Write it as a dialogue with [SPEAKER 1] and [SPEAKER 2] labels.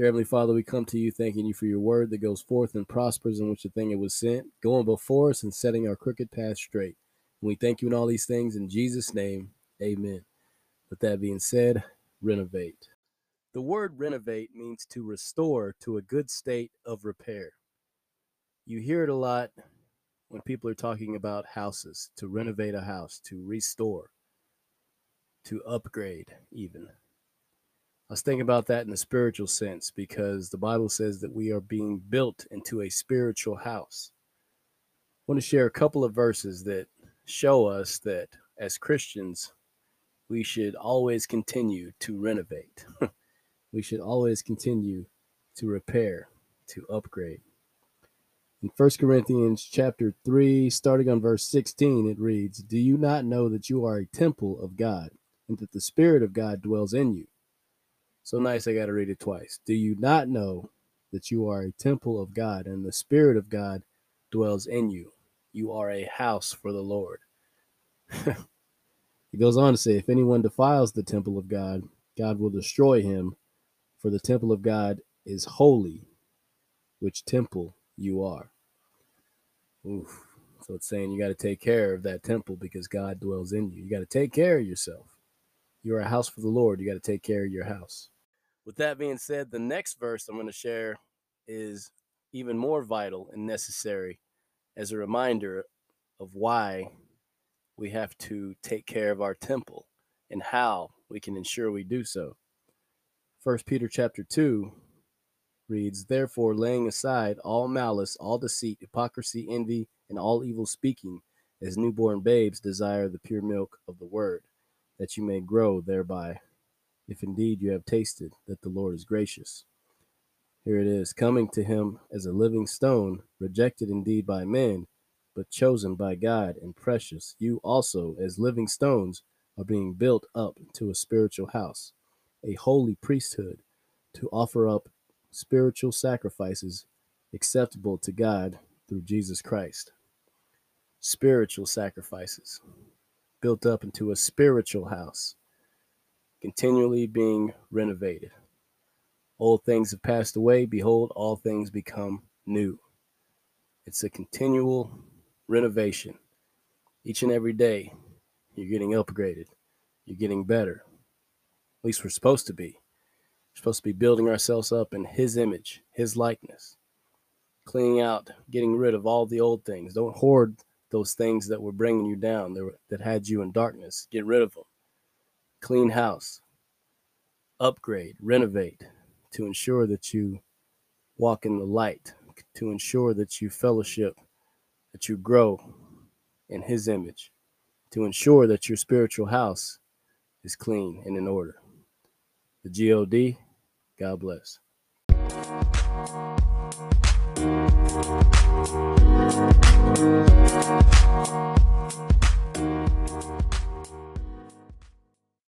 [SPEAKER 1] Dear Heavenly Father, we come to you thanking you for your word that goes forth and prospers in which the thing it was sent, going before us and setting our crooked path straight. And we thank you in all these things in Jesus' name. Amen. With that being said, renovate. The word renovate means to restore to a good state of repair. You hear it a lot when people are talking about houses, to renovate a house, to restore, to upgrade, even. I was thinking about that in the spiritual sense because the Bible says that we are being built into a spiritual house. I want to share a couple of verses that show us that as Christians, we should always continue to renovate. we should always continue to repair, to upgrade. In 1 Corinthians chapter 3, starting on verse 16, it reads, Do you not know that you are a temple of God, and that the Spirit of God dwells in you? So nice, I got to read it twice. Do you not know that you are a temple of God and the Spirit of God dwells in you? You are a house for the Lord. he goes on to say, If anyone defiles the temple of God, God will destroy him, for the temple of God is holy, which temple you are. Oof. So it's saying you got to take care of that temple because God dwells in you. You got to take care of yourself. You're a house for the Lord. You got to take care of your house. With that being said, the next verse I'm going to share is even more vital and necessary as a reminder of why we have to take care of our temple and how we can ensure we do so. First Peter chapter 2 reads, Therefore, laying aside all malice, all deceit, hypocrisy, envy, and all evil speaking, as newborn babes desire the pure milk of the word that you may grow thereby, if indeed you have tasted that the Lord is gracious. Here it is coming to him as a living stone, rejected indeed by men, but chosen by God and precious. You also, as living stones, are being built up to a spiritual house, a holy priesthood, to offer up spiritual sacrifices acceptable to God through Jesus Christ. Spiritual sacrifices built up into a spiritual house, continually being renovated. Old things have passed away. Behold, all things become new. It's a continual renovation. Each and every day, you're getting upgraded. You're getting better. At least we're supposed to be. We're supposed to be building ourselves up in His image, His likeness, cleaning out, getting rid of all the old things. Don't hoard those things that were bringing you down, that, were, that had you in darkness. Get rid of them. Clean house. Upgrade, renovate to ensure that you walk in the light, to ensure that you fellowship, that you grow in His image, to ensure that your spiritual house is clean and in order. The GOD, God bless.